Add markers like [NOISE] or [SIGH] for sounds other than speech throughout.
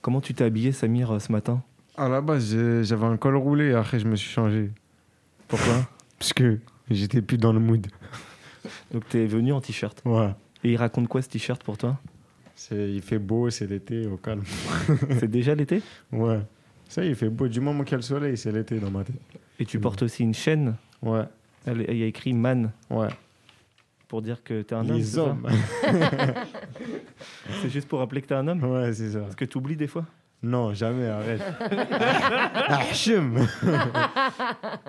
Comment tu t'es habillé, Samir, euh, ce matin? À la base, j'avais un col roulé et après, je me suis changé. Pourquoi? Parce que j'étais plus dans le mood. [LAUGHS] Donc t'es venu en t-shirt? Ouais. Et il raconte quoi ce t-shirt pour toi? Il fait beau, c'est l'été, au calme. [LAUGHS] C'est déjà l'été? Ouais. Ça, il fait beau. Du moment qu'il y a le soleil, c'est l'été dans ma tête. Et tu portes aussi une chaîne? Ouais. Il y a écrit Man Ouais. Pour dire que t'es un homme. c'est Les hommes. [LAUGHS] C'est juste pour rappeler que t'es un homme? Ouais, c'est ça. Parce que tu oublies des fois? Non, jamais, arrête. [LAUGHS] ah, [LAUGHS]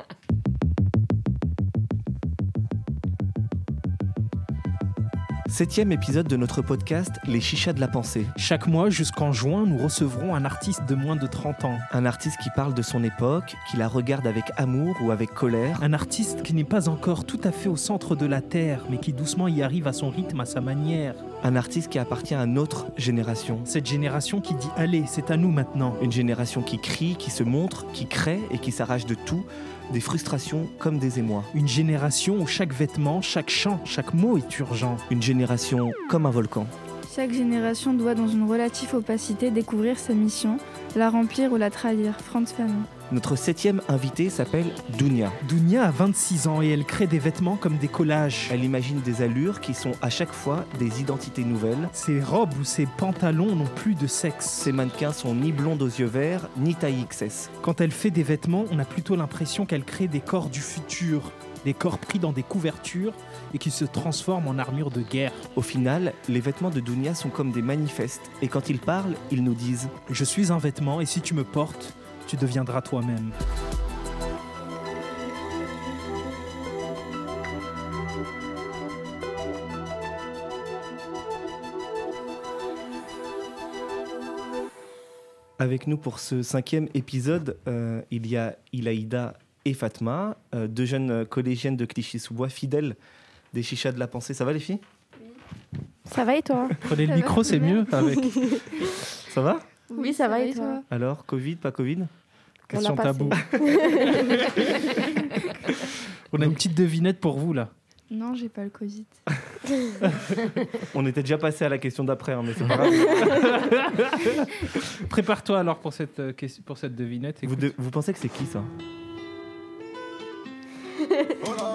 Septième épisode de notre podcast Les Chichas de la Pensée. Chaque mois jusqu'en juin, nous recevrons un artiste de moins de 30 ans. Un artiste qui parle de son époque, qui la regarde avec amour ou avec colère. Un artiste qui n'est pas encore tout à fait au centre de la Terre, mais qui doucement y arrive à son rythme, à sa manière. Un artiste qui appartient à notre génération. Cette génération qui dit Allez, c'est à nous maintenant. Une génération qui crie, qui se montre, qui crée et qui s'arrache de tout, des frustrations comme des émois. Une génération où chaque vêtement, chaque chant, chaque mot est urgent. Une génération comme un volcan. Chaque génération doit, dans une relative opacité, découvrir sa mission, la remplir ou la trahir. Franz Fanon. Notre septième invité s'appelle Dounia. Dounia a 26 ans et elle crée des vêtements comme des collages. Elle imagine des allures qui sont à chaque fois des identités nouvelles. Ses robes ou ses pantalons n'ont plus de sexe. Ces mannequins sont ni blondes aux yeux verts, ni taille XS. Quand elle fait des vêtements, on a plutôt l'impression qu'elle crée des corps du futur, des corps pris dans des couvertures et qui se transforment en armure de guerre. Au final, les vêtements de Dounia sont comme des manifestes, et quand ils parlent, ils nous disent Je suis un vêtement et si tu me portes, tu deviendras toi-même. Avec nous pour ce cinquième épisode, euh, il y a Ilaïda et Fatma, euh, deux jeunes collégiennes de Clichy-sous-Bois, fidèles des chichas de la pensée. Ça va les filles? Ça va et toi? Prenez le micro, c'est mieux avec. [LAUGHS] Ça va? Oui, ça va et toi? Alors, Covid, pas Covid? Question l'a passé. tabou. [LAUGHS] On a une petite devinette pour vous là. Non, j'ai pas le Covid. [LAUGHS] On était déjà passé à la question d'après, hein, mais c'est pas [LAUGHS] grave. Prépare-toi alors pour cette, euh, question- pour cette devinette. vous, de- vous pensez que c'est qui ça?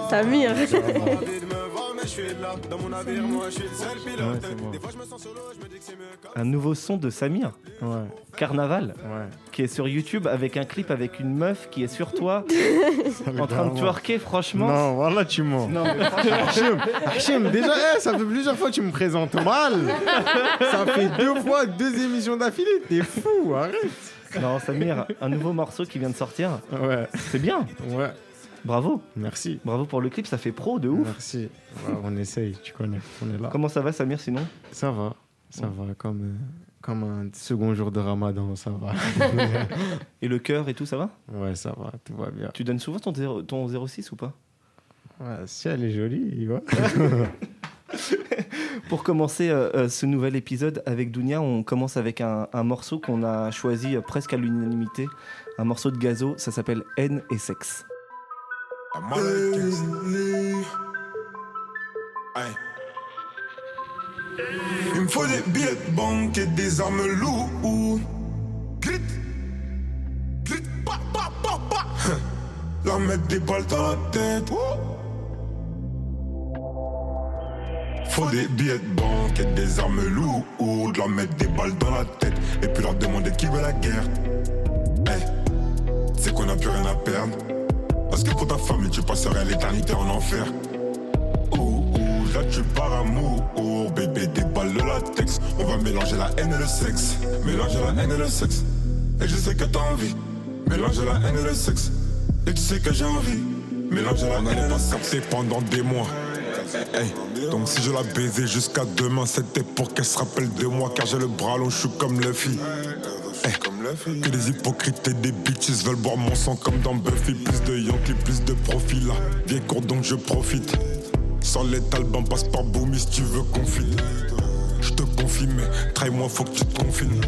Samir Ouais, c'est bon. Un nouveau son de Samir, Ouais. Carnaval, Ouais. qui est sur YouTube avec un clip avec une meuf qui est sur toi [LAUGHS] en train de twerker, franchement. Non, voilà, tu mens. Non, Hachim, déjà, eh, ça fait plusieurs fois que tu me présentes mal. ça fait deux fois, deux émissions d'affilée. T'es fou, arrête. non, Samir, un nouveau morceau qui vient de sortir. Ouais, C'est bien, ouais. Bravo. Merci. Bravo pour le clip, ça fait pro de ouf. Merci. On essaye, tu connais. On est là. Comment ça va, Samir, sinon? Ça va. Ça va, comme, euh, comme un second jour de ramadan, ça va. [LAUGHS] Et le cœur et tout, ça va? Ouais, ça va, tout va bien. Tu donnes souvent ton, ton 06 ou pas? Ouais, si elle est jolie, ouais. [LAUGHS] Pour commencer euh, euh, ce nouvel épisode avec Dounia, on commence avec un, un morceau qu'on a choisi presque à l'unanimité. Un morceau de gazo, ça s'appelle Haine et sexe. Il me faut des billets de banque et des armes lourdes. Grit, grit, pa, pa, pa, pa. [LAUGHS] Leur mettre des balles dans la tête. Faut des billets de banque et des armes lourdes. Leur mettre des balles dans la tête. Et puis leur demander qui veut la guerre. Eh, c'est qu'on a plus rien à perdre. Parce que pour ta famille, tu passerais l'éternité en enfer. Ouh, ouh, là tu par amour, oh, bébé des balles de latex. On va mélanger la haine et le sexe, mélanger la haine et le sexe. Et je sais que t'as envie, mélanger la haine et le sexe. Et tu sais que j'ai envie, mélanger la haine et le sexe. pendant des mois. Donc si je la baisais jusqu'à demain, c'était pour qu'elle se rappelle de moi, car j'ai le bras long, je suis comme Luffy. Hey, que des hypocrites et des bitches veulent boire mon sang comme dans Buffy. Plus de Yankee, plus de profil là. Bien court donc je profite. Sans les talbans, passe par Boomy si tu veux confiner. Je te confie, mais trahis-moi, faut que tu te confines.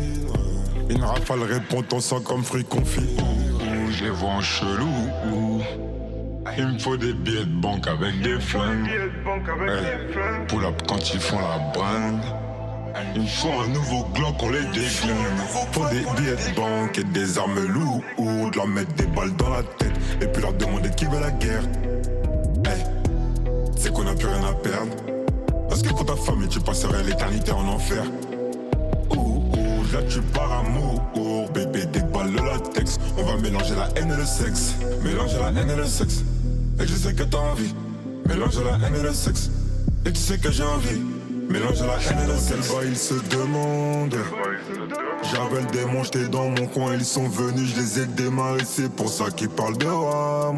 Une rafale répond ton sang comme fruit confit. Ouh, je les vois en chelou. ouh. Il me faut des billets de banque avec des flingues. Ouais. Pull up quand ils font la brinde. Il faut un nouveau Glock, on les déglingue. faut des billets de banque et des armes lourdes. Leur mettre des balles dans la tête et puis leur demander qui veut la guerre. Hey, c'est qu'on a plus rien à perdre. Parce que pour ta famille, tu passerais l'éternité en enfer. Ouh, ouh, là tu pars amour. Bébé, des balles de latex. On va mélanger la haine et le sexe. Mélanger la haine et le sexe. Et je sais que t'as envie. Mélanger la haine et le sexe. Et tu sais que j'ai envie. Mélanger la haine et le sexe. Bah, ils se demandent. J'avais le démon, j'étais dans mon coin, ils sont venus, je les ai démarrés, c'est pour ça qu'ils parlent de moi.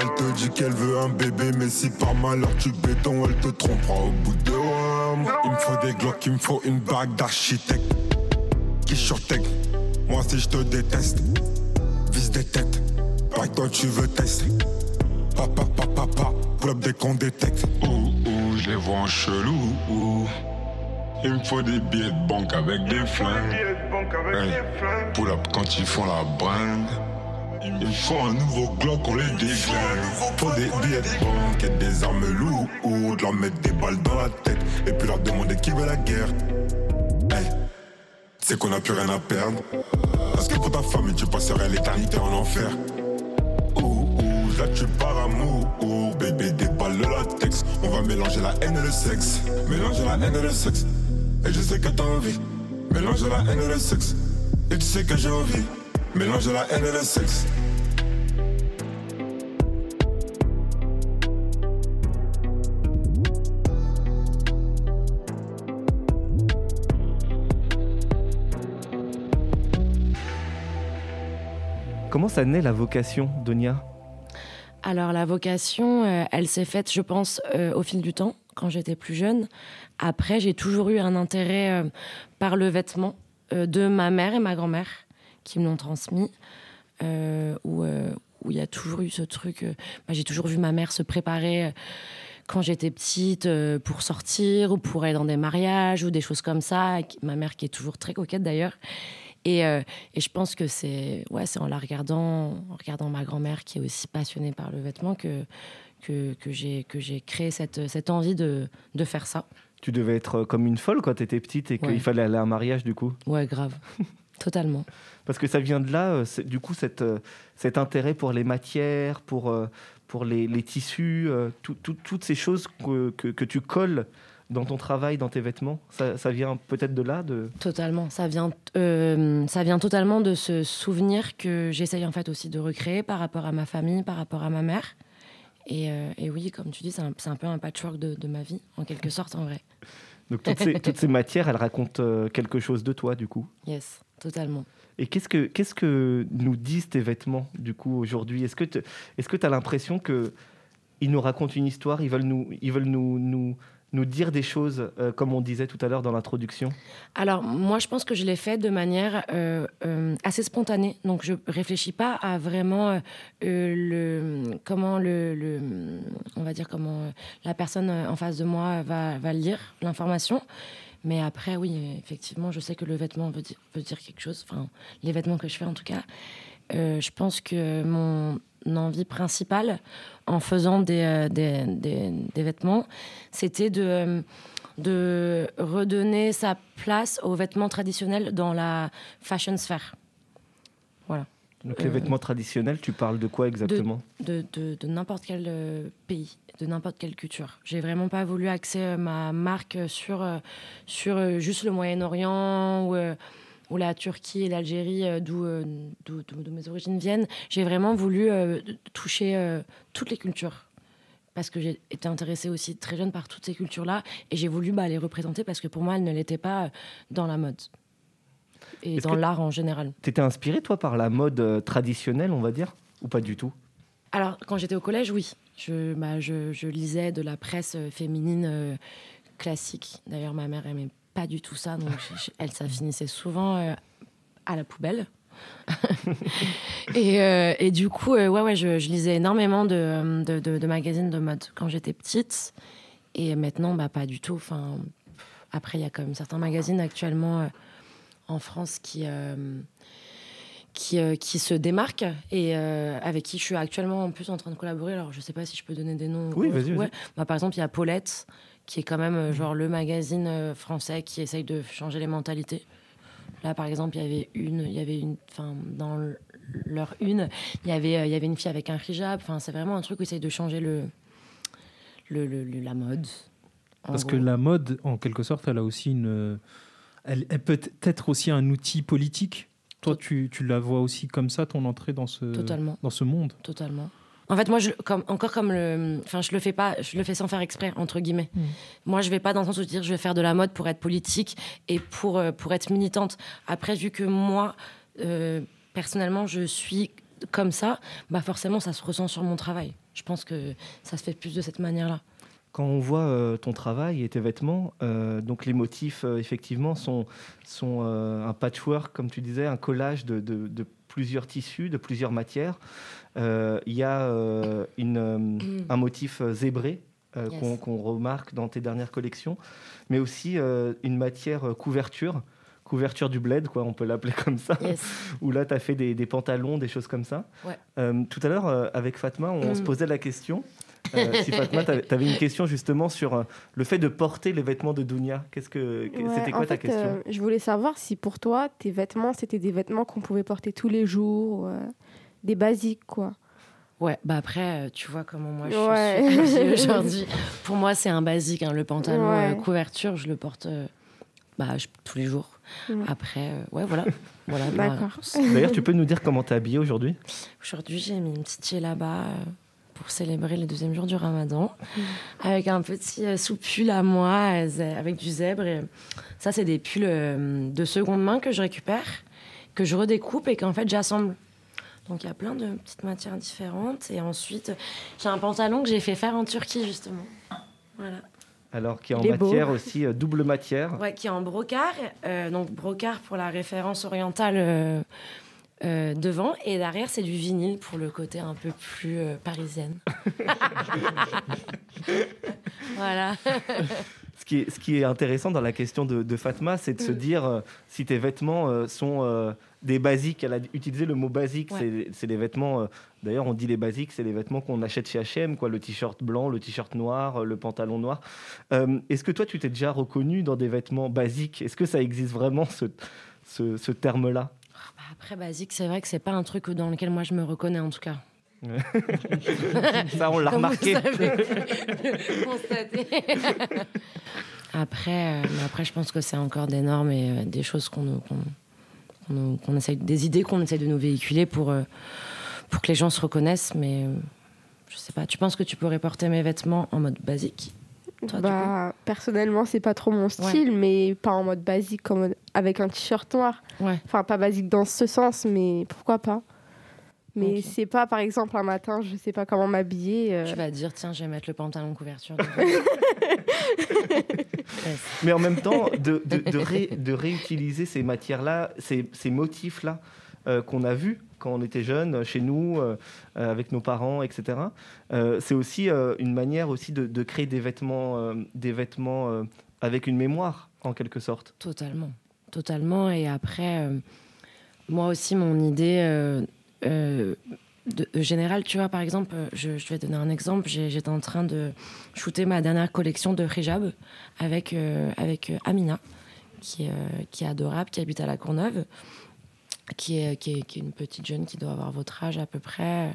Elle te dit qu'elle veut un bébé, mais si par malheur tu béton, elle te trompera au bout de moi. Il me faut des glocks, il me faut une bague d'architecte. Qui surtech, moi si je te déteste, vise des têtes, pas toi tu veux tester. Papa, papa, papa, up dès qu'on détecte. Je les vois en chelou, ouh. Il me faut des billets de banque avec des flingues. Hey, pull up quand ils font la bringue. Il me faut un nouveau Glock, on les déglingue. Faut des billets de banque et des armes lourdes. Leur mettre des balles dans la tête et puis leur demander qui veut la guerre. Hey, c'est qu'on a plus rien à perdre. Parce que pour ta famille, tu passerais l'éternité en enfer. Ouh, ouh, là tu pars amour. Bébé, des balles de On va mélanger la haine et le sexe. Mélanger la haine et le sexe. Et je sais que t'as envie. Mélanger la haine et le sexe. Et tu sais que j'ai envie. Mélanger la haine et le sexe. Comment ça naît la vocation, Donia? Alors la vocation, euh, elle s'est faite, je pense, euh, au fil du temps, quand j'étais plus jeune. Après, j'ai toujours eu un intérêt euh, par le vêtement de ma mère et ma grand-mère qui me l'ont transmis, où il y a toujours eu ce truc. bah, j'ai toujours vu ma mère se préparer. quand j'étais petite, pour sortir ou pour aller dans des mariages ou des choses comme ça, ma mère qui est toujours très coquette d'ailleurs. Et, euh, et je pense que c'est ouais, en la regardant, en regardant ma grand-mère qui est aussi passionnée par le vêtement que, que, que j'ai créé cette, cette envie de, de faire ça. Tu devais être euh, comme une folle quand t'étais petite et qu'il Ouais. fallait aller à un mariage du coup. Ouais, grave. [LAUGHS] Totalement. Parce que ça vient de là, euh, du coup, cette, euh, cet intérêt pour les matières, pour, pour les, les tissus, tout- tout- toutes ces choses que, que, que tu colles dans ton travail, dans tes vêtements, ça, ça vient peut-être de là de... Totalement. Ça vient, euh, ça vient totalement de ce souvenir que j'essaye en fait aussi de recréer par rapport à ma famille, par rapport à ma mère. Et, euh, et oui, comme tu dis, c'est un, peu un patchwork de, de ma vie, en quelque sorte, en vrai. Donc toutes ces, toutes ces matières, elles racontent euh, quelque chose de toi, du coup. Yes, totalement. Et qu'est-ce que, qu'est-ce que nous disent tes vêtements, du coup, aujourd'hui? Est-ce que tu est as l'impression que ils nous racontent une histoire, ils veulent nous, ils veulent nous, nous, nous dire des choses, euh, comme on disait tout à l'heure dans l'introduction Alors, moi, je pense que je l'ai fait de manière euh, euh, assez spontanée. Donc, je réfléchis pas à vraiment le, comment le, le- on va dire comment la personne en face de moi va, va lire l'information. Mais après, oui, effectivement, je sais que le vêtement veut dire, veut dire quelque chose. Enfin, les vêtements que je fais, en tout cas. Je pense que mon envie principale en faisant des, euh, des, des- des vêtements, c'était de, euh, de redonner sa place aux vêtements traditionnels dans la fashion sphère. Donc les Euh, vêtements traditionnels, tu parles de quoi exactement? De, de, de n'importe quel euh, pays, de n'importe quelle culture. J'ai vraiment pas voulu axer euh, ma marque sur, euh, sur juste le Moyen-Orient ou, ou la Turquie et l'Algérie, euh, d'où euh, d'où- mes origines viennent. J'ai vraiment voulu euh, toucher toutes les cultures. Parce que j'ai été intéressée aussi très jeune par toutes ces cultures-là et j'ai voulu bah, les représenter parce que pour moi, elles ne l'étaient pas dans la mode et dans l'art en général. T'étais inspiré, toi, par la mode traditionnelle, on va dire Ou pas du tout? Alors, quand j'étais au collège, oui. Je, bah, je, je lisais de la presse féminine euh, classique. D'ailleurs, ma mère aimait pas du tout ça, donc [LAUGHS] elle, ça finissait souvent euh, à la poubelle. [LAUGHS] et, euh, et du coup, euh, ouais, ouais, je, je lisais énormément de, de, de- de magazines de mode quand j'étais petite. Et maintenant, bah, pas du tout. Enfin, après, il y a quand même certains magazines actuellement en France qui, qui, qui se démarquent et avec qui je suis actuellement en plus en train de collaborer. Alors, je sais pas si je peux donner des noms. ou Oui, vas-y. Ouais. Bah, par exemple, il y a Paulette, qui est quand même euh, genre le magazine euh, français qui essaye de changer les mentalités. Là, par exemple, il y avait une, il y avait une, enfin, dans leur une, il y avait, euh, il y avait une fille avec un hijab. Enfin, c'est vraiment un truc où ils essayent de changer le, le, le- le- la mode. Parce que la mode, en quelque sorte, elle a aussi une. Elle, elle peut être aussi un outil politique. Toi, tu, tu la vois aussi comme ça, ton entrée dans ce, Totalement. dans ce monde. Totalement. En fait, moi, je, comme, encore comme le. Enfin, je le fais pas, je le fais sans faire exprès, entre guillemets. Mm. Moi, je vais pas dans le sens où dire je vais faire de la mode pour être politique et pour, euh, pour être militante. Après, vu que moi, euh, personnellement, je suis comme ça, bah forcément, ça se ressent sur mon travail. Je pense que ça se fait plus de cette manière-là. Quand on voit euh, ton travail et tes vêtements, euh, donc les motifs, euh, effectivement, sont, sont euh, un patchwork, comme tu disais, un collage de, de- de plusieurs tissus, de plusieurs matières. Euh, Il y a euh, une, euh, un motif zébré euh, Yes. qu'on remarque dans tes dernières collections, mais aussi euh, une matière euh, couverture, couverture du bled, quoi, on peut l'appeler [LAUGHS] comme ça Yes. où là, tu as fait des, des pantalons, des choses comme ça. Ouais. Tout à l'heure, avec Fatma, on, Mm. se posait la question. Euh, si Fatma, tu avais une question justement sur euh, le fait de porter les vêtements de Dounia. Qu'est-ce que Ouais, c'était quoi en ta fait, question? euh, Je voulais savoir si pour toi, tes vêtements, c'était des vêtements qu'on pouvait porter tous les jours, euh, des basiques, quoi. Ouais, bah après, euh, tu vois comment moi je Ouais. suis [LAUGHS] aujourd'hui. Pour moi, c'est un basique. hein, le pantalon Ouais. euh, couverture, je le porte euh, bah, je- tous les jours. Mm. Après, euh, ouais, voilà. [LAUGHS] voilà ma D'accord. D'ailleurs, tu peux nous dire comment tu es habillée aujourd'hui? Aujourd'hui, j'ai mis une petite là-bas pour célébrer le deuxième jour du ramadan, avec un petit euh, sous-pull à moi, euh, avec du zèbre. Et ça, c'est des pulls euh, de seconde main que je récupère, que je redécoupe et qu'en fait, j'assemble. Donc, il y a plein de petites matières différentes. Et ensuite, j'ai un pantalon que j'ai fait faire en Turquie, justement. Voilà. Alors, qui est en beau. matière aussi, euh, double matière. Ouais, qui est en brocart. euh, donc, brocart pour la référence orientale euh, euh, devant. Et derrière, c'est du vinyle pour le côté un peu plus euh, parisienne. [LAUGHS] voilà. Ce qui, est, ce qui est intéressant dans la question de, de Fatma, c'est de se Mm. dire euh, si tes vêtements euh, sont euh, des basiques. Elle a utilisé le mot basique. Ouais. C'est- des vêtements. euh, D'ailleurs, on dit les basiques, c'est les vêtements qu'on achète chez H&M, quoi. Le t-shirt blanc, le t-shirt noir, euh, le pantalon noir. Euh, Est-ce que toi, tu t'es déjà reconnu dans des vêtements basiques? Est-ce que ça existe vraiment ce, ce, ce terme-là? Après, basique, c'est vrai que c'est pas un truc dans lequel moi je me reconnais en tout cas. [LAUGHS] Ça, on l'a remarqué. [LAUGHS] après, euh, mais après, je pense que c'est encore des normes et euh, des choses qu'on essaye, des idées qu'on essaye de nous véhiculer pour, euh, pour que les gens se reconnaissent. Mais euh, je sais pas, tu penses que tu pourrais porter mes vêtements en mode basique? Toi, du bah, personnellement, c'est pas trop mon style, mais pas en mode basique, comme avec un t-shirt noir. Ouais. Enfin, pas basique dans ce sens, mais pourquoi pas Mais c'est pas, par exemple, un matin, je sais pas comment m'habiller. euh, Tu vas dire, tiens, je vais mettre le pantalon couverture. [LAUGHS] Mais en même temps, de, de, de [LAUGHS] ré- de réutiliser ces matières-là, ces, ces motifs-là euh, qu'on a vus quand on était jeune, chez nous, euh, euh, avec nos parents, etc. c'est aussi une manière aussi de, créer des vêtements, des vêtements avec une mémoire, en quelque sorte. Totalement. Totalement. Et après, moi aussi, mon idée de, générale, tu vois, par exemple, je, vais donner un exemple. J'étais en train de shooter ma dernière collection de hijab avec, avec Amina, qui, qui est adorable, qui habite à La Courneuve, qui est, qui, est, une petite jeune qui doit avoir votre âge à peu près,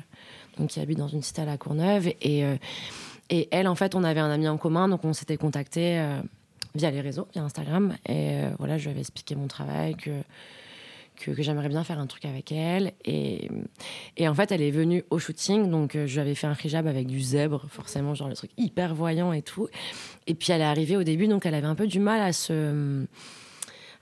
donc qui habite dans une cité à La Courneuve. Et, euh, et elle, en fait, on avait un ami en commun, donc on s'était contacté euh, via les réseaux, via Instagram. Et euh, voilà, je lui avais expliqué mon travail, que, que, j'aimerais bien faire un truc avec elle. Et, et en fait, elle est venue au shooting, donc euh, je lui avais fait un hijab avec du zèbre, forcément, genre le truc hyper voyant et tout. Et puis elle est arrivée au début, donc elle avait un peu du mal à se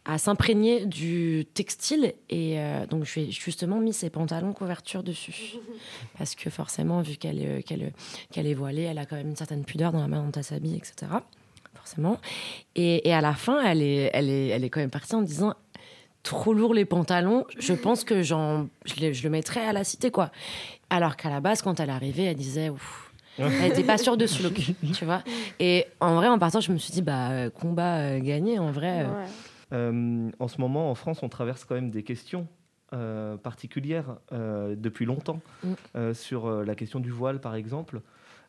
à s'imprégner du textile et euh, donc je lui ai justement mis ses pantalons couverture dessus [LAUGHS] parce que forcément vu qu'elle est, qu'elle, qu'elle est voilée elle a quand même une certaine pudeur dans la manière dont elle s'habille etc forcément et, et à la fin elle est, elle, est, elle est quand même partie en disant trop lourd les pantalons je [LAUGHS] pense que j'en, je, le, je le mettrais à la cité quoi alors qu'à la base quand elle arrivait elle disait ouf elle n'était pas sûre de ce look, tu vois. Et en vrai, en partant, je me suis dit, bah, euh, combat euh, gagné, en vrai. euh, ouais. Euh, en ce moment, en France, on traverse quand même des questions euh, particulières euh, depuis longtemps Mm. sur la question du voile, par exemple.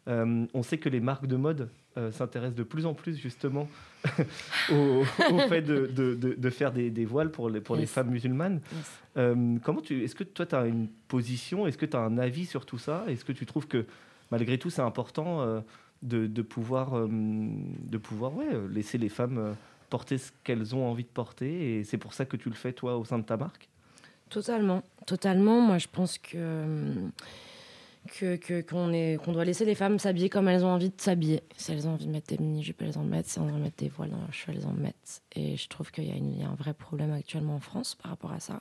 On sait que les marques de mode euh, s'intéresse de plus en plus justement [LAUGHS] au, au fait de, de- de- de faire des, des voiles pour les, pour les Yes. femmes musulmanes. Yes. Comment tu, est-ce que toi, tu as une position Est-ce que tu as un avis sur tout ça? Est-ce que tu trouves que malgré tout, c'est important de, pouvoir, de pouvoir ouais, laisser les femmes porter ce qu'elles ont envie de porter Et c'est pour ça que tu le fais, toi, au sein de ta marque? Totalement, totalement. Moi, je pense que que- que- qu'on qu'on doit laisser les femmes s'habiller comme elles ont envie de s'habiller. Si elles ont envie de mettre des mini-jupes, elles en mettent. Si elles ont envie de mettre des voiles dans leurs cheveux, elles en mettent. Et je trouve qu'il y, y a un vrai problème actuellement en France par rapport à ça.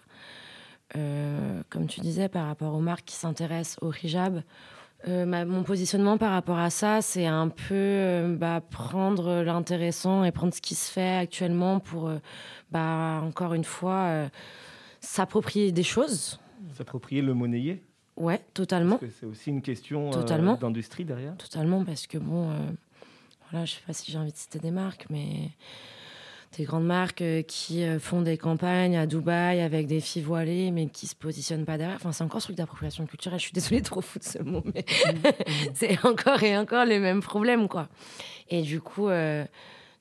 Euh, comme tu disais, par rapport aux marques qui s'intéressent au hijab, euh, ma- mon positionnement par rapport à ça, c'est un peu euh, bah, prendre l'intéressant et prendre ce qui se fait actuellement pour, euh, bah, encore une fois, s'approprier des choses. S'approprier le monnayer Ouais, totalement. Parce que c'est aussi une question d'industrie derrière. Totalement, parce que bon, voilà, je sais pas si j'ai envie de citer des marques, mais des grandes marques euh, qui euh, font des campagnes à Dubaï avec des filles voilées, mais qui se positionnent pas derrière. Enfin, c'est encore ce truc d'appropriation culturelle. Je suis désolée de trop foutre ce mot, mais [LAUGHS] c'est encore et encore les mêmes problèmes, quoi. Et du coup, euh,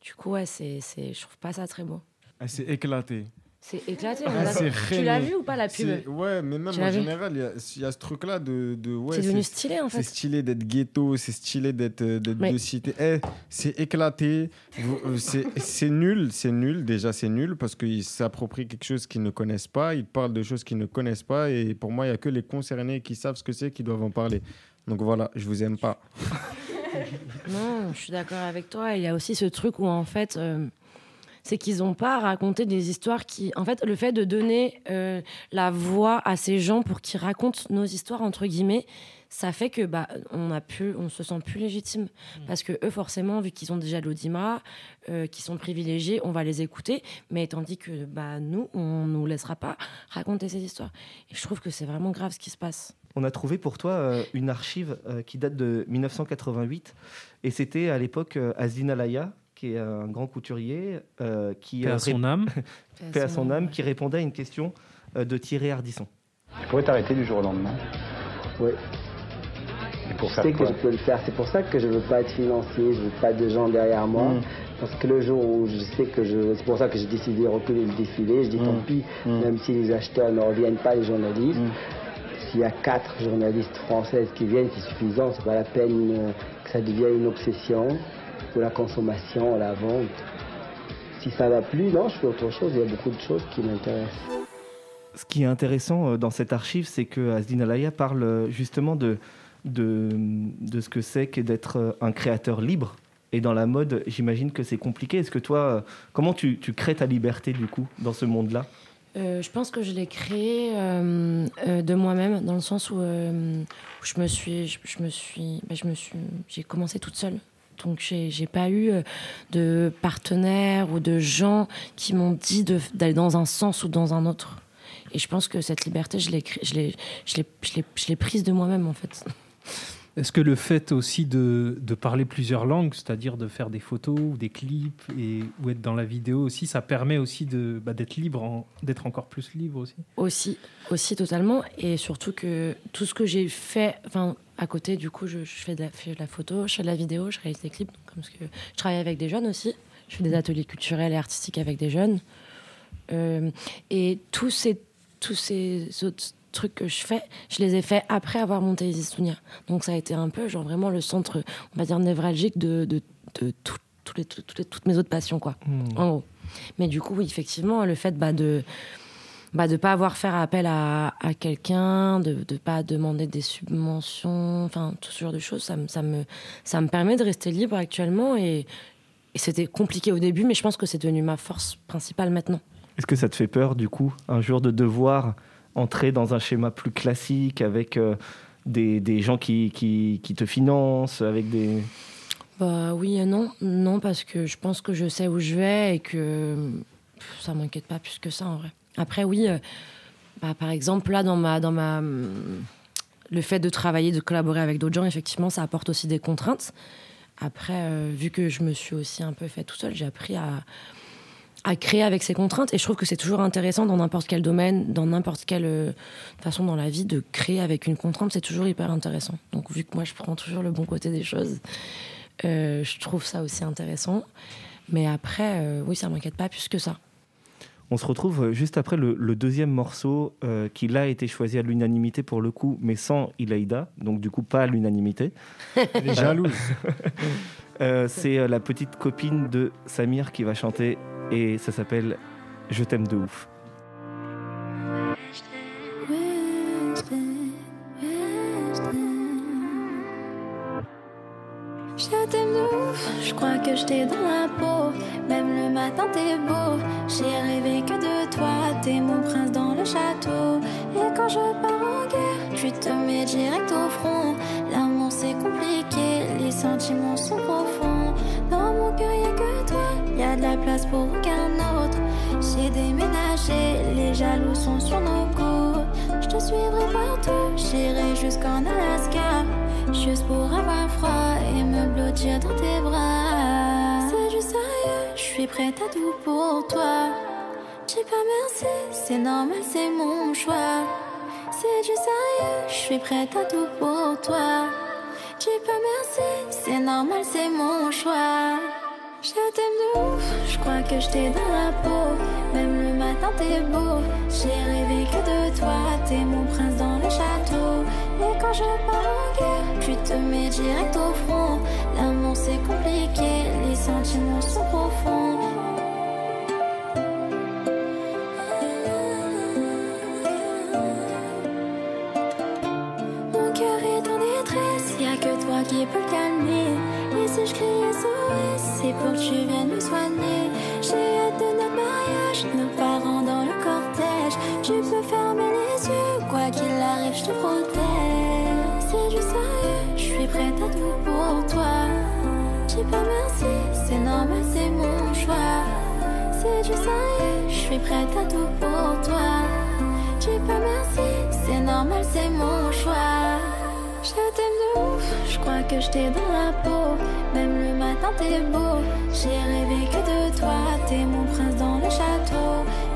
du coup, ouais, c'est, c'est, je trouve pas ça très beau. Elle s'est éclatée. C'est éclaté. Ah, c'est tu l'as vu ou pas la pub C'est- Ouais, mais même Tu en général, il y a- il y, a ce truc-là de, de ouais, C'est devenu c'est- stylé en C'est fait. stylé d'être ghetto, c'est stylé d'être euh, de cité. Eh, c'est éclaté. Euh, C'est c'est nul, c'est nul. Déjà, c'est nul parce qu'ils s'approprient quelque chose qu'ils ne connaissent pas. Ils parlent de choses qu'ils ne connaissent pas. Et pour moi, il n'y a que les concernés qui savent ce que c'est qui doivent en parler. Donc voilà, je vous aime pas. [LAUGHS] Non, je suis d'accord avec toi. Il y a aussi ce truc où, en fait, euh, c'est qu'ils n'ont pas raconté des histoires qui. En fait, le fait de donner euh, la voix à ces gens pour qu'ils racontent nos histoires, entre guillemets, ça fait que bah, on a pu, on se sent plus légitime. Parce que eux, forcément, vu qu'ils ont déjà l'audimat, euh, qui sont privilégiés, on va les écouter. Mais tandis que bah, nous, on ne nous laissera pas raconter ces histoires. Et je trouve que c'est vraiment grave ce qui se passe. On a trouvé pour toi euh, une archive euh, qui date de 1988 et c'était à l'époque euh, Azdin Alaya, qui est un grand couturier, euh, qui, Paix à son âme. [LAUGHS] paix à son âme, qui répondait à une question euh, de Thierry Ardisson. Tu pourrais t'arrêter du jour au lendemain. Oui, Et pour je faire sais que je peux le faire. C'est pour ça que je veux pas être financier, je veux pas de gens derrière moi. Mm. Parce que le jour où je sais que je. C'est pour ça que j'ai décidé de reculer le défilé. Je dis tant pis, Mm. même si les acheteurs ne reviennent pas, les journalistes. S'il y a quatre journalistes françaises qui viennent, c'est suffisant. C'est pas la peine euh, que ça devienne une obsession pour la consommation, la vente. Si ça va plus, non, je fais autre chose. Il y a beaucoup de choses qui m'intéressent. Ce qui est intéressant euh, dans cette archive, c'est que Azdin Alaya parle euh, justement de, de, de ce que c'est que d'être euh, un créateur libre. Et dans la mode, j'imagine que c'est compliqué. Est-ce que toi, comment tu, tu crées ta liberté du coup dans ce monde-là? Euh, je pense que je l'ai créé euh, euh, de moi-même, dans le sens où, euh, où je me suis, je, je me suis, bah, je me suis, j'ai commencé toute seule. Donc j'ai, j'ai pas eu euh, de partenaires ou de gens qui m'ont dit de- d'aller dans un sens ou dans un autre. Et je pense que cette liberté, je l'ai, cré- je l'ai, je l'ai, je l'ai, je l'ai prise de moi-même en fait. [LAUGHS] Est-ce que le fait aussi de, de parler plusieurs langues, c'est-à-dire de faire des photos ou des clips et, ou être dans la vidéo aussi, ça permet aussi de, bah, d'être libre, en- d'être encore plus libre aussi? Aussi, aussi totalement. Et surtout que tout ce que j'ai fait, enfin, à côté, du coup, je, je fais, de la, fais de la photo, je fais de la vidéo, je réalise des clips. donc, Comme ce que je travaille avec des jeunes aussi. Je fais des ateliers culturels et artistiques avec des jeunes. Euh, et tous ces, tous ces autres trucs que je fais, je les ai faits après avoir monté Isis Sounia. Donc ça a été un peu, genre, vraiment le centre, on va dire, névralgique de, de, de tout- les- toutes les- toutes mes autres passions, quoi en gros. Mais du coup, oui, effectivement, le fait bah, de bah, de pas avoir faire appel à, à quelqu'un, de ne pas demander des subventions, enfin tout ce genre de choses, ça, me- ça, me, ça me permet de rester libre actuellement. Et, et c'était compliqué au début, mais je pense que c'est devenu ma force principale maintenant. Est-ce que ça te fait peur du coup un jour de devoir entrer dans un schéma plus classique avec euh, des, des gens qui, qui, qui te financent, avec des... Bah oui et non. Non, parce que je pense que je sais où je vais et que ça m'inquiète pas plus que ça en vrai. Après, oui, euh, bah, par exemple, là, dans ma, dans ma. hum, Le fait de travailler, de collaborer avec d'autres gens, effectivement, ça apporte aussi des contraintes. Après, euh, vu que je me suis aussi un peu fait tout seul, j'ai appris à, à créer avec ces contraintes. Et je trouve que c'est toujours intéressant dans n'importe quel domaine, dans n'importe quelle euh, façon dans la vie, de créer avec une contrainte. C'est toujours hyper intéressant. Donc, vu que moi, je prends toujours le bon côté des choses, je trouve ça aussi intéressant. Mais après, oui, ça m'inquiète pas plus que ça. On se retrouve euh, juste après le, le deuxième morceau euh, qui là a été choisi à l'unanimité pour le coup, mais sans Ilaïda, donc du coup pas à l'unanimité. Elle est jalouse. [LAUGHS] Euh, c'est euh, la petite copine de Samir qui va chanter et ça s'appelle Je t'aime de ouf. Je t'aime de je crois que je t'ai dans la peau. Même le matin, t'es beau. J'ai rêvé que de toi, t'es mon prince dans le château. Et quand je pars en guerre, tu te mets direct au front. L'amour c'est compliqué, les sentiments sont profonds. Dans mon cœur, y'a que toi, y a de la place pour aucun autre. J'ai déménagé, les jaloux sont sur nos côtes. Je te suivrai partout, j'irai jusqu'en Alaska. Juste pour avoir froid et me blottir dans tes bras. C'est du sérieux, je suis prête à tout pour toi. Dis pas merci, c'est normal, c'est mon choix. C'est du sérieux, je suis prête à tout pour toi. Dis pas merci, c'est normal, c'est mon choix. Je t'aime de ouf, je crois que je t'ai dans la peau. Même le matin, t'es beau. J'ai rêvé que de toi, t'es mon prince dans le château. Et quand je pars en guerre, tu te mets direct au front. L'amour c'est compliqué, les sentiments sont profonds. Mon cœur est en détresse, y a que toi qui peux le calmer. Et si je crie SOS, c'est pour que tu viennes me soigner. J'ai hâte de notre mariage, nos parents dans le cortège. Tu peux fermer les yeux, quoi qu'il arrive, je te protège. C'est sérieux, je suis prête à tout pour toi. Dis pas merci, c'est normal, c'est mon choix. C'est du sérieux, je suis prête à tout pour toi. Dis pas merci, c'est normal, c'est mon choix. Je t'aime de ouf, je crois que je t'ai dans la peau. Même le matin, t'es beau. J'ai rêvé que de toi, t'es mon prince dans le château.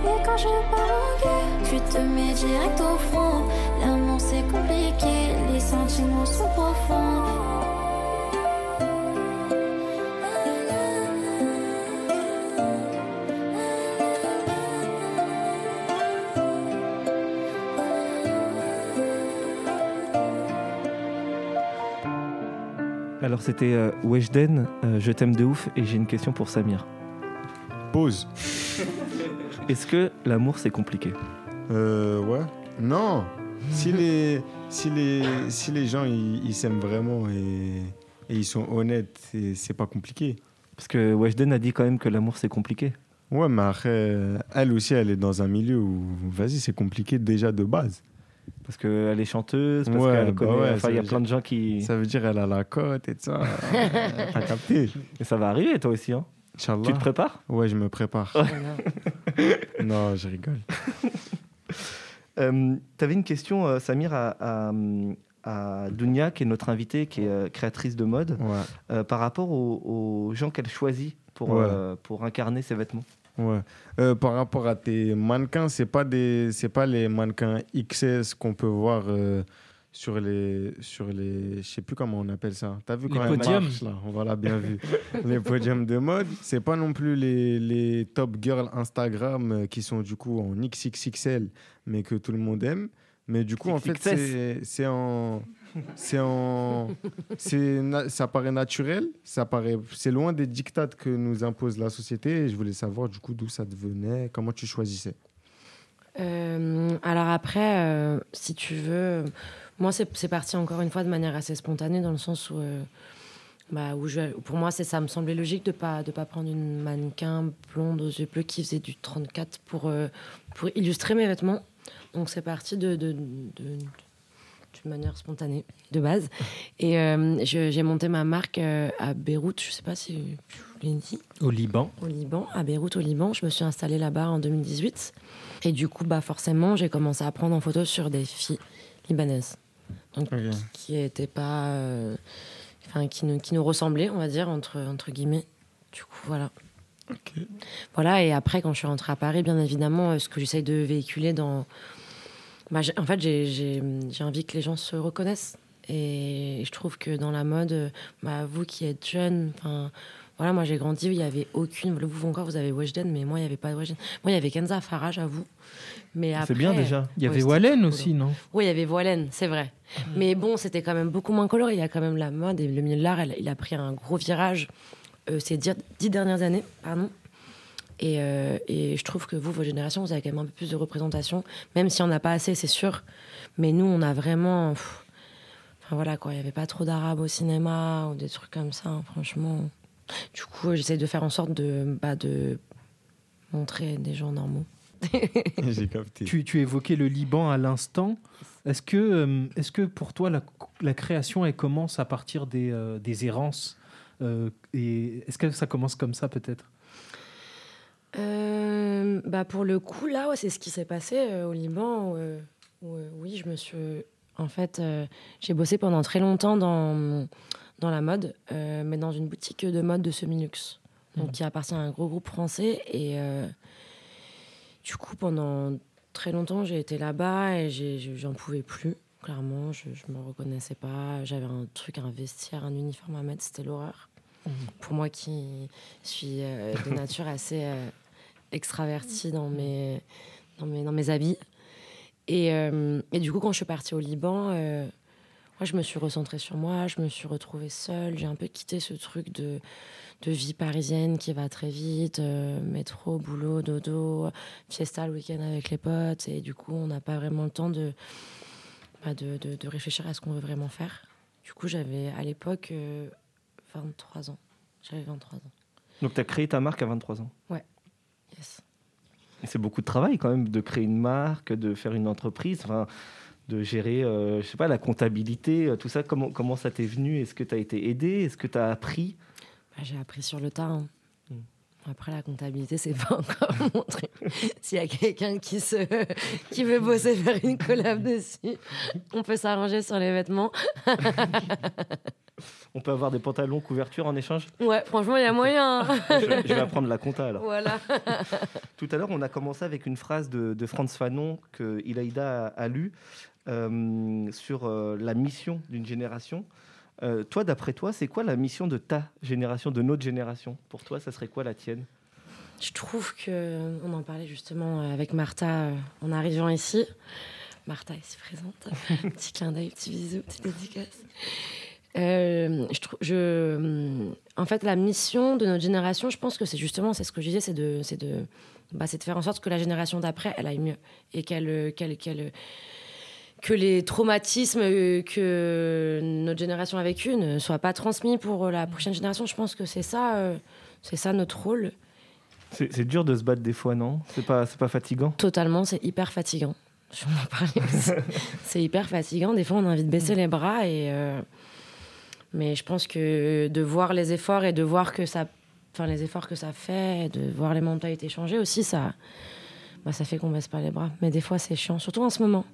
Et quand je guerre, tu te mets direct au front. L'amour c'est compliqué, les sentiments sont profonds. Alors c'était euh, Weshden, euh, Je t'aime de ouf et j'ai une question pour Samir. Pause. [LAUGHS] Est-ce que l'amour c'est compliqué? Euh, ouais. Non. Si [LAUGHS] les, si les, si les gens ils ils s'aiment vraiment et, et ils sont honnêtes, c'est- c'est pas compliqué. Parce que Weshden a dit quand même que l'amour c'est compliqué. Ouais, mais après, euh, elle aussi, elle est dans un milieu où, vas-y, c'est compliqué déjà de base. Parce qu'elle est chanteuse, parce Ouais, qu'elle bah connaît. ouais, enfin, il y a plein de gens qui. Ça veut dire elle a la cote et tout ça. [LAUGHS] T'as capté Et ça va arriver toi aussi. Hein. Inch'Allah. Tu te prépares Ouais, je me prépare. [LAUGHS] Non, je rigole. [LAUGHS] Euh, tu avais une question, euh, Samir, à, à, à Dounia, qui est notre invitée, qui est euh, créatrice de mode, Ouais. euh, par rapport aux, aux gens qu'elle choisit pour, Ouais. euh, pour incarner ses vêtements. Ouais. Euh, par rapport à tes mannequins, c'est pas des, c'est pas les mannequins XS qu'on peut voir euh, sur les, sur les, je sais plus comment on appelle ça. T'as vu Les quand elle podiums. marche, là? On l'a bien vu. [LAUGHS] les podiums de mode, c'est pas non plus les, les top girls Instagram euh, qui sont du coup en XXXL, mais que tout le monde aime. Mais du coup, en fait, c'est en, c'est en, ça paraît naturel, ça paraît, c'est loin des dictates que nous impose la société. Et je voulais savoir du coup d'où ça devenait, comment tu choisissais. Euh, alors après, euh, si tu veux, moi c'est parti encore une fois de manière assez spontanée dans le sens où, euh, bah, où je, pour moi ça me semblait logique de pas de pas prendre une mannequin blonde aux yeux bleus qui faisait du 34 pour pour illustrer mes vêtements. Donc c'est parti de- d'une manière spontanée de base. Et euh, j'ai monté ma marque euh, à Beyrouth, je sais pas si je vous l'ai dit Au Liban. au Liban, à Beyrouth au Liban. Je me suis installée là-bas en 2018. Et du coup, bah forcément, j'ai commencé à prendre en photo sur des filles libanaises. Donc, qui étaient pas. euh, Enfin, qui nous, qui nous ressemblaient, on va dire, entre, entre guillemets. Du coup, voilà. Voilà, et après, quand je suis rentrée à Paris, bien évidemment, ce que j'essaye de véhiculer dans. Bah, en fait, j'ai- j'ai envie que les gens se reconnaissent. Et je trouve que dans la mode, euh, bah, vous qui êtes jeune, enfin. Voilà, moi j'ai grandi, il n'y avait aucune. Vous encore, vous avez Weshden, mais moi il n'y avait pas de Weshden. Moi il y avait Kenza Farah, j'avoue. Mais C'est bien déjà. Il y avait Wallen aussi, non? Oui, il y avait Voilen, c'est vrai. Mais bon, c'était quand même beaucoup moins coloré. Il y a quand même la mode et le milieu de l'art, il a pris un gros virage euh, ces dix, dix dernières années. Pardon. Et, euh, et je trouve que vous, vos générations, vous avez quand même un peu plus de représentation, même si on n'a pas assez, c'est sûr. Mais nous, on a vraiment. pff, Enfin voilà, quoi. Il n'y avait pas trop d'arabes au cinéma ou des trucs comme ça, hein, franchement. Du coup, j'essaie de faire en sorte de, bah, de montrer des gens normaux. [LAUGHS] J'ai capté. Tu, tu évoquais le Liban à l'instant. Est-ce que, euh, est-ce que pour toi, la, la création, elle commence à partir des, euh, des errances Euh, Et est-ce que ça commence comme ça, peut-être? Euh, bah pour le coup, là, ouais, c'est ce qui s'est passé euh, au Liban. où, euh, où, oui, je me suis. En fait, euh, j'ai bossé pendant très longtemps dans, dans la mode, mais dans une boutique de mode de semi-luxe, donc Mhm. qui appartient à un gros groupe français. Et du coup, pendant très longtemps, j'ai été là-bas et j'en pouvais plus. Clairement, je ne me reconnaissais pas. J'avais un truc, un vestiaire, un uniforme à mettre, c'était l'horreur. Pour moi qui suis euh, de nature assez euh, extravertie dans mes, dans, mes, dans mes habits. Et, euh, et du coup, quand je suis partie au Liban, moi, je me suis recentrée sur moi, je me suis retrouvée seule. J'ai un peu quitté ce truc de, vie parisienne qui va très vite, métro, boulot, dodo, fiesta le week-end avec les potes. Et du coup, on n'a pas vraiment le temps de, bah, de, de- réfléchir à ce qu'on veut vraiment faire. Du coup, j'avais à l'époque 23 ans. J'avais 23 ans. Donc tu as créé ta marque à 23 ans. Ouais. Yes. C'est beaucoup de travail quand même de créer une marque, de faire une entreprise, enfin, de gérer, euh, je sais pas, la comptabilité, euh, tout ça. Comment, comment ça t'est venu? Est-ce que tu as été aidé? Est-ce que tu as appris? Bah, j'ai appris sur le tas. hein. Mm. Après, la comptabilité, c'est pas encore [LAUGHS] montré. S'il y a quelqu'un qui, se... qui veut bosser faire une collab dessus, on peut s'arranger sur les vêtements. [LAUGHS] On peut avoir des pantalons couverture en échange? Ouais, franchement, il y a moyen. [LAUGHS] je, je vais apprendre la compta alors. Voilà. Tout à l'heure, on a commencé avec une phrase de, de Franz Fanon que Ilaïda a, a lue euh, sur euh, la mission d'une génération. Euh, toi, d'après toi, c'est quoi la mission de ta génération, de notre génération? Pour toi, ça serait quoi la tienne? Je trouve que, on en parlait justement avec Martha euh, en arrivant ici. Martha est ici présente. [LAUGHS] petit clin d'œil, petit bisou, petite dédicace. Euh, je trouve, je, en fait, la mission de notre génération, je pense que c'est justement, c'est ce que je disais, c'est de, c'est de, bah, c'est de faire en sorte que la génération d'après, elle aille mieux et qu'elle, euh, qu'elle, qu'elle, que les traumatismes euh, que notre génération a vécu ne soient pas transmis pour la prochaine génération. Je pense que c'est ça, euh, c'est ça notre rôle. C'est dur de se battre des fois, non? C'est pas, c'est pas fatigant? Totalement, c'est hyper fatigant. Je vais en parler aussi. [LAUGHS] c'est hyper fatigant. Des fois, on a envie de baisser les bras. Et, euh, Mais je pense que de voir les efforts et de voir que ça. Enfin, les efforts que ça fait, et de voir les mentalités changer aussi, ça, bah, ça fait qu'on baisse pas les bras. Mais des fois, c'est chiant, surtout en ce moment.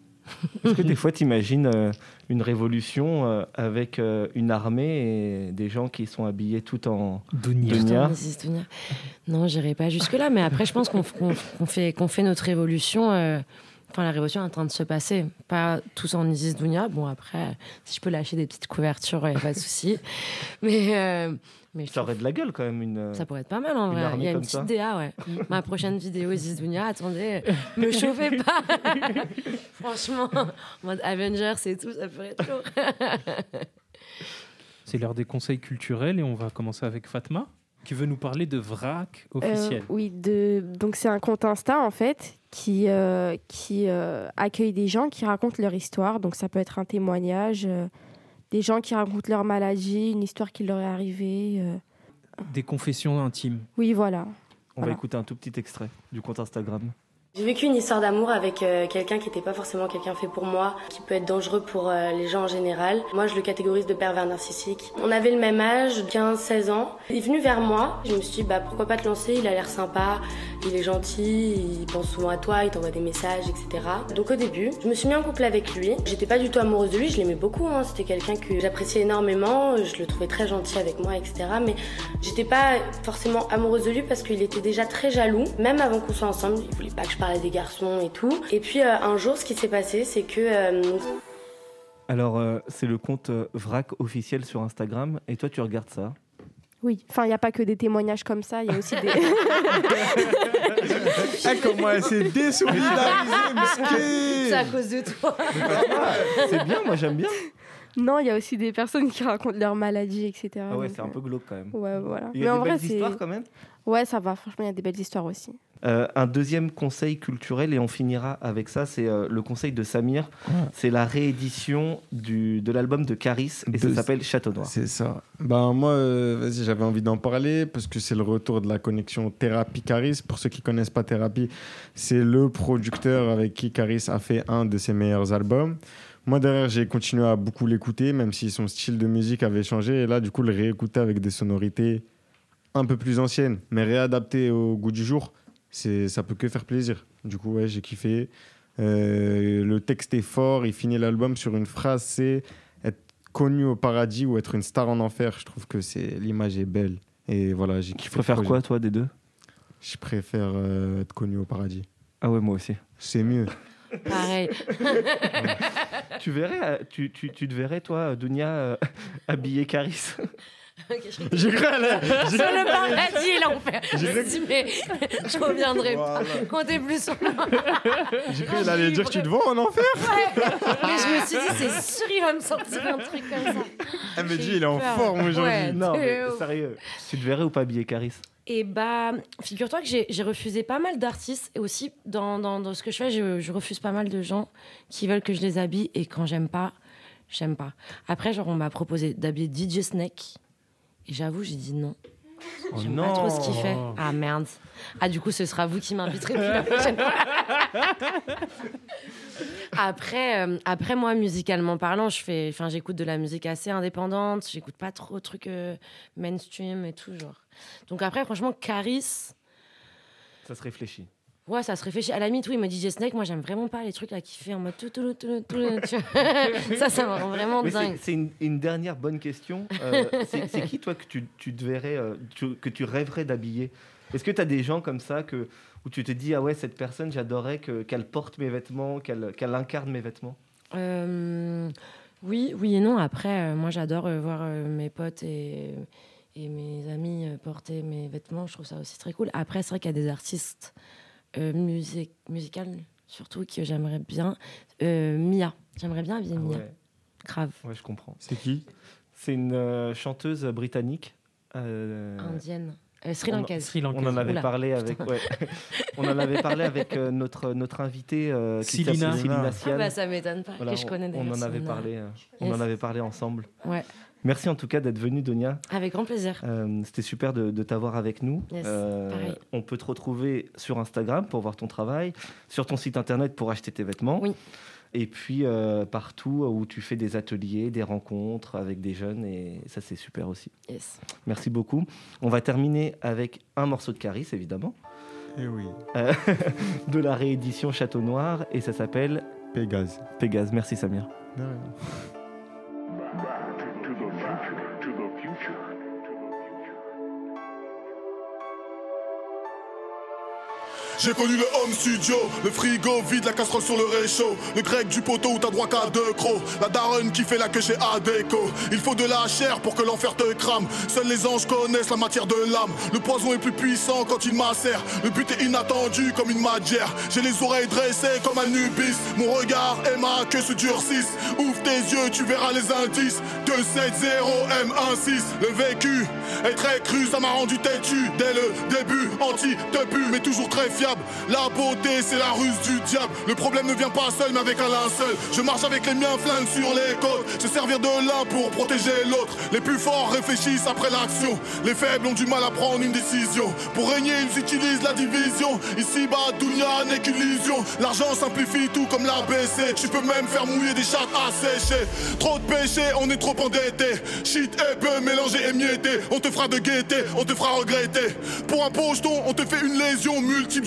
Est-ce que des fois, tu imagines une révolution euh, avec euh, une armée et des gens qui sont habillés tout en Dounia. Non, j'irai pas jusque-là. Mais après, je pense qu'on fait, qu'on fait notre révolution. euh, Enfin, la révolution est en train de se passer. Pas tous en Isis Dounia. Bon, après, si je peux lâcher des petites couvertures, il n'y a pas de souci. Mais, euh, mais Ça aurait de la gueule quand même. Une, ça pourrait être pas mal en une vrai. armée Il y a une petite DA, ouais. [LAUGHS] Ma prochaine vidéo Isis Dounia, attendez, me chauffez pas. [LAUGHS] Franchement, en mode Avengers et tout, ça pourrait être lourd. C'est l'heure des conseils culturels et on va commencer avec Fatma qui veut nous parler de vrac officiel. Euh, oui, de... donc c'est un compte Insta en fait qui, euh, qui euh, accueille des gens qui racontent leur histoire. Donc ça peut être un témoignage, euh, des gens qui racontent leur maladie, une histoire qui leur est arrivée. euh. Des confessions intimes. Oui, voilà. On va écouter un tout petit extrait du compte Instagram. J'ai vécu une histoire d'amour avec euh, quelqu'un qui n'était pas forcément quelqu'un fait pour moi, qui peut être dangereux pour euh, les gens en général. Moi, je le catégorise de pervers narcissique. On avait le même âge, 15-16 ans. Il est venu vers moi. Je me suis dit, bah, pourquoi pas te lancer? Il a l'air sympa, il est gentil, il pense souvent à toi, il t'envoie des messages, etc. Donc au début, je me suis mis en couple avec lui. J'étais pas du tout amoureuse de lui, je l'aimais beaucoup. hein. C'était quelqu'un que j'appréciais énormément. Je le trouvais très gentil avec moi, etc. Mais j'étais pas forcément amoureuse de lui parce qu'il était déjà très jaloux. Même avant qu'on soit ensemble, il voulait pas que je parle des garçons et tout. Et puis euh, un jour, ce qui s'est passé, c'est que euh, Alors, euh, c'est le compte euh, VRAC officiel sur Instagram. Et toi, tu regardes ça? Oui, enfin, il n'y a pas que des témoignages comme ça, il y a aussi des. Ah, [LAUGHS] comment elle s'est désolidarisée. C'est à cause de toi. C'est bien, moi j'aime bien. non, il y a aussi des personnes qui racontent leur maladie, etc. Ah ouais, c'est un peu glauque quand même. Ouais, voilà. Il y Mais a en des vrai, belles c'est. histoires quand même? Ouais, ça va, franchement, il y a des belles histoires aussi. Euh, un deuxième conseil culturel, et on finira avec ça, c'est euh, le conseil de Samir. C'est la réédition du, de l'album de Caris, et ça s'appelle Château Noir. C'est ça. Ben moi, euh, vas-y, j'avais envie d'en parler parce que c'est le retour de la connexion Thérapie Caris. Pour ceux qui connaissent pas Thérapie, c'est le producteur avec qui Caris a fait un de ses meilleurs albums. Moi derrière, j'ai continué à beaucoup l'écouter, même si son style de musique avait changé. Et là, du coup, le réécouter avec des sonorités un peu plus anciennes, mais réadaptées au goût du jour, c'est ça peut que faire plaisir. Du coup, ouais, j'ai kiffé. Euh, le texte est fort. Il finit l'album sur une phrase, c'est être connu au paradis ou être une star en enfer. Je trouve que c'est l'image est belle. Et voilà, j'ai Tu kiffé. le préfères quoi, toi, des deux? Je préfère euh, être connu au paradis. Ah ouais, moi aussi. C'est mieux. Pareil. [LAUGHS] tu verrais, euh, tu, tu, tu te verrais, toi, Dunia, euh, [LAUGHS] habillée Caris? J'ai cru à la- Sur le paradis et l'enfer. J'ai Je cru- me dit, mais je reviendrai pas. Comptez plus sur moi. J'ai cru qu'elle allait dire tu te vends en enfer? Mais je me suis dit, c'est sûr, il va me sortir un truc comme ça. Elle me dit il est en forme aujourd'hui. Ouais, Non, mais sérieux. Tu te verrais ou pas habillée Caris? Et bah, figure-toi que j'ai j'ai refusé pas mal d'artistes et aussi dans, dans, dans ce que je fais, je, je refuse pas mal de gens qui veulent que je les habille et quand j'aime pas, j'aime pas. Après, genre, on m'a proposé d'habiller DJ Snake et j'avoue, j'ai dit non. Oh J'aime pas trop ce qu'il fait. Ah merde. Ah, du coup, ce sera vous qui m'inviterez plus la prochaine fois. [LAUGHS] après, euh, après, moi, musicalement parlant, je fais, enfin, j'écoute de la musique assez indépendante. J'écoute pas trop de trucs euh, mainstream et tout, genre. Donc après, franchement, Caris, Ça se réfléchit. Ouais, ça se réfléchit. À la limite, oui, mais DJ Snake, moi, j'aime vraiment pas les trucs là qui fait en mode tout, tout, tout, tout, [LAUGHS] ça, ça me rend vraiment dingue. c'est une, une dernière bonne question. Euh, c'est qui, toi, que tu, tu te verrais, euh, tu- que tu rêverais d'habiller? Est-ce que tu as des gens comme ça que, où tu te dis, ah ouais, cette personne, j'adorerais que- qu'elle porte mes vêtements, qu'elle qu'elle incarne mes vêtements? Euh, oui, oui et non. Après, euh, moi, j'adore euh, voir euh, mes potes et, et mes amis porter mes vêtements. Je trouve ça aussi très cool. Après, c'est vrai qu'il y a des artistes euh, music musicales, surtout, que j'aimerais bien. Euh, Mia. J'aimerais bien habiller Ah Mia. ouais. Grave. Ouais, je comprends. C'est qui? C'est une euh, chanteuse britannique. euh, Indienne. Euh, Sri on- Lankaise. Sri Lankaise. On en avait Oula, parlé avec, ouais. [LAUGHS] on en avait parlé avec euh, notre notre invité euh, Silina. Ah bah, ça m'étonne pas Voilà, que je connais on, en avait parlé, euh, on en avait parlé ensemble. Ouais, Merci en tout cas d'être venu, Donia. avec grand plaisir. Euh, C'était super de, de t'avoir avec nous. Yes, Euh, on peut te retrouver sur Instagram pour voir ton travail, sur ton site internet pour acheter tes vêtements. Oui. Et puis euh, partout où tu fais des ateliers, des rencontres avec des jeunes, et ça c'est super aussi. Yes. Merci beaucoup. On va terminer avec un morceau de Caris, évidemment, Eh oui. euh, [LAUGHS] de la réédition Château Noir, et ça s'appelle Pégase. Pégase. Merci Samir. De rien. J'ai connu le home studio, le frigo vide, la casserole sur le réchaud, le grec du poteau où t'as droit qu'à deux crocs, la daronne qui fait la queue chez Adéco. Il faut de la chair pour que l'enfer te crame. Seuls les anges connaissent la matière de l'âme. Le poison est plus puissant quand il macère. Le but est inattendu comme une matière. J'ai les oreilles dressées comme un nubis. Mon regard et ma queue se durcissent. Ouvre tes yeux, tu verras les indices. 270 M16. Le vécu est très cru, ça m'a rendu têtu dès le début. Anti-tepu, mais toujours très La beauté, c'est la ruse du diable. Le problème ne vient pas seul, mais avec un linceul. Je marche avec les miens flingues sur les côtes. Se servir de l'un pour protéger l'autre. Les plus forts réfléchissent après l'action. Les faibles ont du mal à prendre une décision. Pour régner, ils utilisent la division. Ici-bas, Dounia n'est qu'illusion. L'argent simplifie tout comme l'ABC. Tu peux même faire mouiller des chattes à sécher. Trop de péchés, on est trop endetté. Shit et peu mélangé et mietté. On te fera de gaieté, on te fera regretter. Pour un pocheton, on te fait une lésion multiple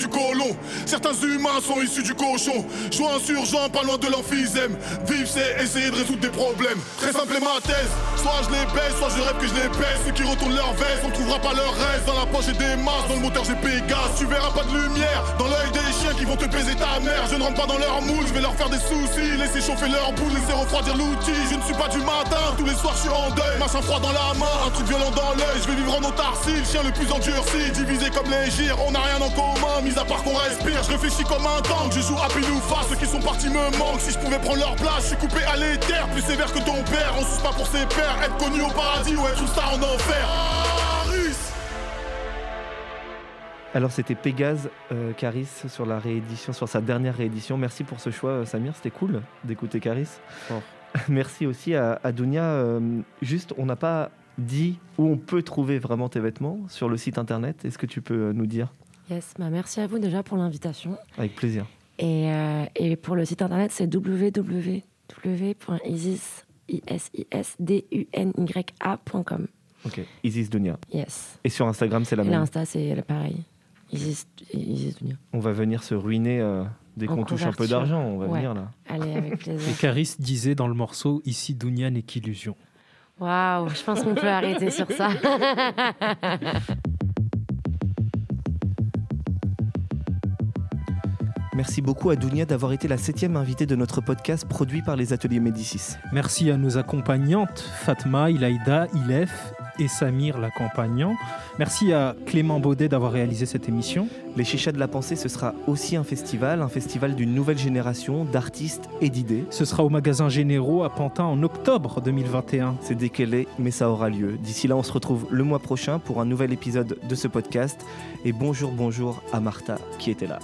Certains humains sont issus du cochon. Jouant insurgent, pas loin de l'emphysème. Vivre, c'est essayer de résoudre des problèmes. Très simple est ma thèse. Soit je les baisse, soit je rêve que je les baisse. Ceux qui retournent leur veste, on trouvera pas leur reste. Dans la poche, j'ai des masses, dans le moteur, j'ai Pégase. Tu verras pas de lumière dans l'œil des chiens qui vont te baiser ta mère. Je ne rentre pas dans leur moule, je vais leur faire des soucis. Laisser chauffer leur boule, laisser refroidir l'outil. Je ne suis pas du matin, tous les soirs je suis en deuil. Machin froid dans la main, un truc violent dans l'œil. Je vais vivre en autarcie, le chien le plus endurci. Divisé comme les gires, on n'a rien en commun, à part qu'on respire. Je réfléchis comme un tank, je joue à pile ou face. Ceux qui sont partis me manquent. Si je pouvais prendre leur place, je suis coupé à l'éther. Plus sévère que ton père, on suce pas pour ses pères. Être connu au paradis ou être une star en enfer. Alors c'était Pégase euh, Caris sur la réédition, sur sa dernière réédition. Merci pour ce choix, euh, Samir. C'était cool d'écouter Caris. Fort. [LAUGHS] Merci aussi à, à Dunia. Euh, juste, on n'a pas dit où on peut trouver vraiment tes vêtements sur le site internet. Est-ce que tu peux nous dire? Yes, bah merci à vous déjà pour l'invitation. Avec plaisir. Et, euh, et pour le site internet, c'est www.isis.isisdunya.com. Ok. Isis Dunia. Yes. Et sur Instagram, c'est la Et même. l'Insta, c'est pareil. Isis, Isis Dunya. On va venir se ruiner euh, dès qu'on touche un peu d'argent. On va Ouais. venir là. Allez, avec [LAUGHS] plaisir. Et Caris disait dans le morceau Ici, Dunia n'est qu'illusion. Waouh, je pense qu'on peut arrêter sur ça. [LAUGHS] Merci beaucoup à Dunia d'avoir été la septième invitée de notre podcast produit par les ateliers Médicis. Merci à nos accompagnantes, Fatma, Ilaïda, Ilef et Samir l'accompagnant. Merci à Clément Baudet d'avoir réalisé cette émission. Les Chichas de la Pensée, ce sera aussi un festival, un festival d'une nouvelle génération d'artistes et d'idées. Ce sera au magasin Généraux à Pantin en octobre 2021. C'est décalé, mais ça aura lieu. D'ici là, on se retrouve le mois prochain pour un nouvel épisode de ce podcast. Et bonjour, bonjour à Martha qui était là.